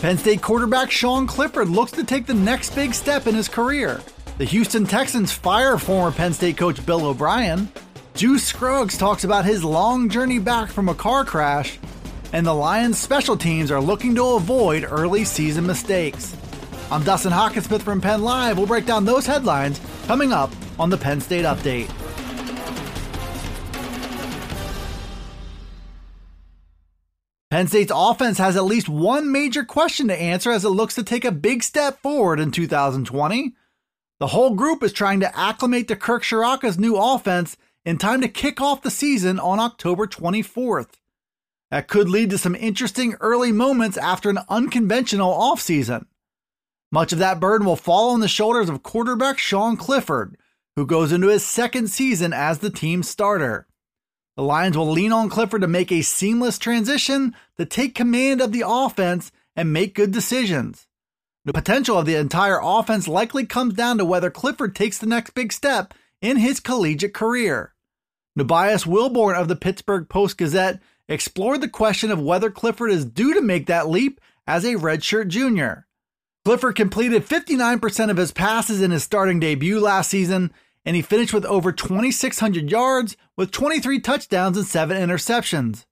Penn State quarterback Sean Clifford looks to take the next big step in his career. The Houston Texans fire former Penn State coach Bill O'Brien. Juice Scruggs talks about his long journey back from a car crash. And the Lions special teams are looking to avoid early season mistakes. I'm Dustin Hockensmith from Penn Live. We'll break down those headlines coming up on the Penn State Update. Penn State's offense has at least one major question to answer as it looks to take a big step forward in 2020. The whole group is trying to acclimate to Kirk Ciarrocca's new offense in time to kick off the season on October 24th. That could lead to some interesting early moments after an unconventional offseason. Much of that burden will fall on the shoulders of quarterback Sean Clifford, who goes into his second season as the team's starter. The Lions will lean on Clifford to make a seamless transition, to take command of the offense and make good decisions. The potential of the entire offense likely comes down to whether Clifford takes the next big step in his collegiate career. Nubyjas Wilborn of the Pittsburgh Post Gazette explored the question of whether Clifford is due to make that leap as a redshirt junior. Clifford completed 59% of his passes in his starting debut last season and he finished with over 2,600 yards with 23 touchdowns and 7 interceptions.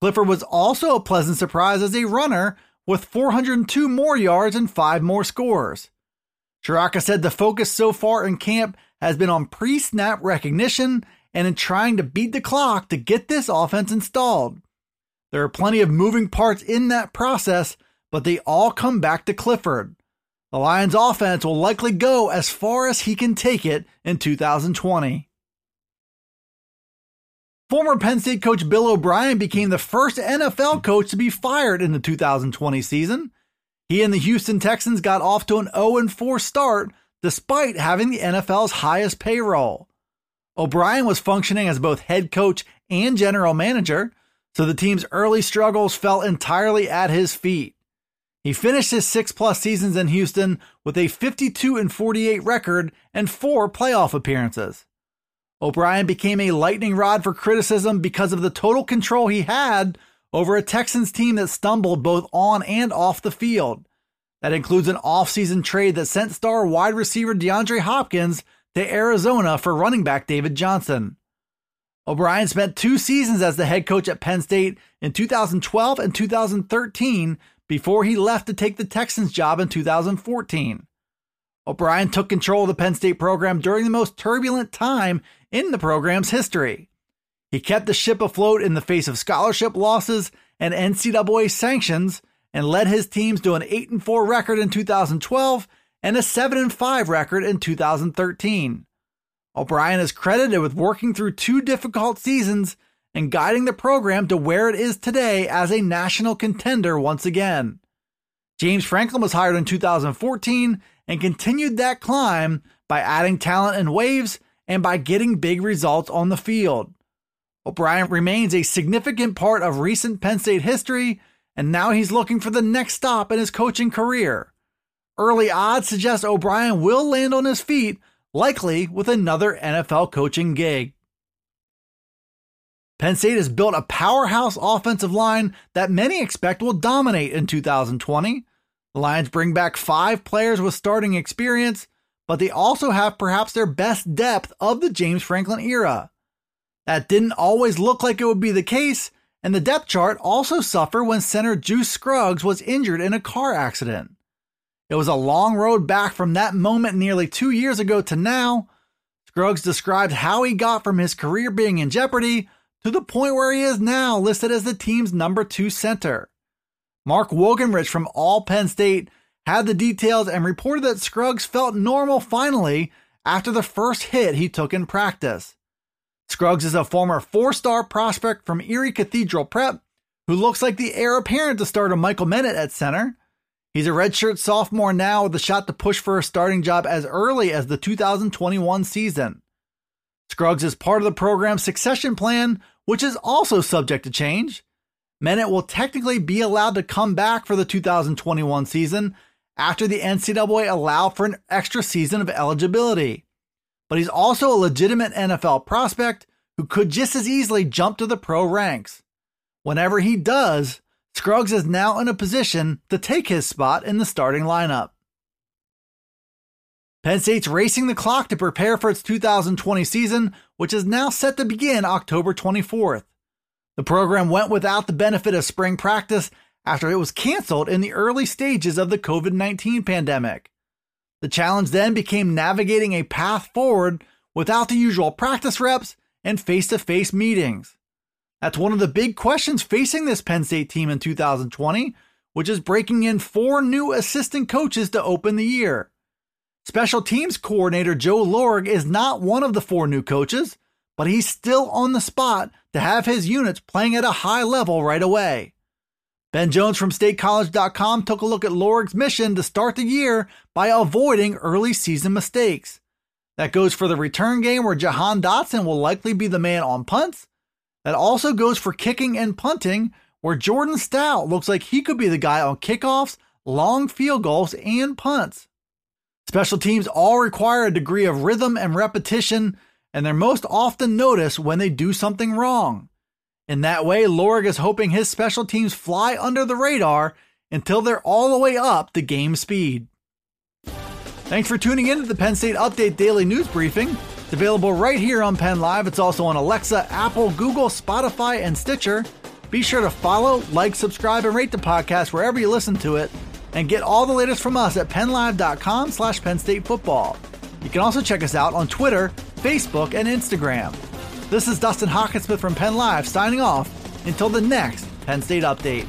Clifford was also a pleasant surprise as a runner with 402 more yards and 5 more scores. Ciarrocca said the focus so far in camp has been on pre snap recognition and in trying to beat the clock to get this offense installed. There are plenty of moving parts in that process, but they all come back to Clifford. The Lions offense will likely go as far as he can take it in 2020. Former Penn State coach Bill O'Brien became the first NFL coach to be fired in the 2020 season. He and the Houston Texans got off to an 0 4 start despite having the NFL's highest payroll. O'Brien was functioning as both head coach and general manager, so the team's early struggles fell entirely at his feet. He finished his six plus seasons in Houston with a 52 and 48 record and four playoff appearances. O'Brien became a lightning rod for criticism because of the total control he had over a Texans team that stumbled both on and off the field. That includes an offseason trade that sent star wide receiver DeAndre Hopkins to Arizona for running back David Johnson. O'Brien spent two seasons as the head coach at Penn State in 2012 and 2013 before he left to take the Texans job in 2014. O'Brien took control of the Penn State program during the most turbulent time in the program's history. He kept the ship afloat in the face of scholarship losses and NCAA sanctions and led his teams to an 8 and 4 record in 2012 and a 7 and 5 record in 2013. O'Brien is credited with working through two difficult seasons and guiding the program to where it is today as a national contender once again. James Franklin was hired in 2014 and continued that climb by adding talent in waves and by getting big results on the field. O'Brien remains a significant part of recent Penn State history, and now he's looking for the next stop in his coaching career. Early odds suggest O'Brien will land on his feet, likely with another NFL coaching gig. Penn State has built a powerhouse offensive line that many expect will dominate in 2020. The Lions bring back five players with starting experience, but they also have perhaps their best depth of the James Franklin era. That didn't always look like it would be the case, and the depth chart also suffered when center Juice Scruggs was injured in a car accident. It was a long road back from that moment nearly two years ago to now. Scruggs described how he got from his career being in jeopardy to the point where he is now listed as the team's number two center. Mark Wogenrich from All Penn State had the details and reported that Scruggs felt normal finally after the first hit he took in practice. Scruggs is a former four star prospect from Erie Cathedral Prep who looks like the heir apparent to start of Michael Menet at center. He's a redshirt sophomore now with a shot to push for a starting job as early as the 2021 season. Scruggs is part of the program's succession plan, which is also subject to change. Menet will technically be allowed to come back for the 2021 season after the NCAA allowed for an extra season of eligibility. But he's also a legitimate NFL prospect who could just as easily jump to the pro ranks. Whenever he does, Scruggs is now in a position to take his spot in the starting lineup. Penn State's racing the clock to prepare for its 2020 season, which is now set to begin October 24th. The program went without the benefit of spring practice after it was canceled in the early stages of the COVID 19 pandemic. The challenge then became navigating a path forward without the usual practice reps and face to face meetings. That's one of the big questions facing this Penn State team in 2020, which is breaking in four new assistant coaches to open the year. Special teams coordinator Joe Lorig is not one of the four new coaches, but he's still on the spot to have his units playing at a high level right away. Ben Jones from StateCollege.com took a look at Lorig's mission to start the year by avoiding early season mistakes. That goes for the return game where Jahan Dotson will likely be the man on punts. That also goes for kicking and punting, where Jordan Stout looks like he could be the guy on kickoffs, long field goals, and punts. Special teams all require a degree of rhythm and repetition, and they're most often noticed when they do something wrong. In that way, Lorig is hoping his special teams fly under the radar until they're all the way up to game speed. Thanks for tuning in to the Penn State Update Daily News Briefing. It's available right here on Penn Live. It's also on Alexa, Apple, Google, Spotify, and Stitcher. Be sure to follow, like, subscribe, and rate the podcast wherever you listen to it and get all the latest from us at pennlive.com slash Penn State football. You can also check us out on Twitter, Facebook, and Instagram. This is Dustin Hockensmith from Penn Live signing off until the next Penn State update.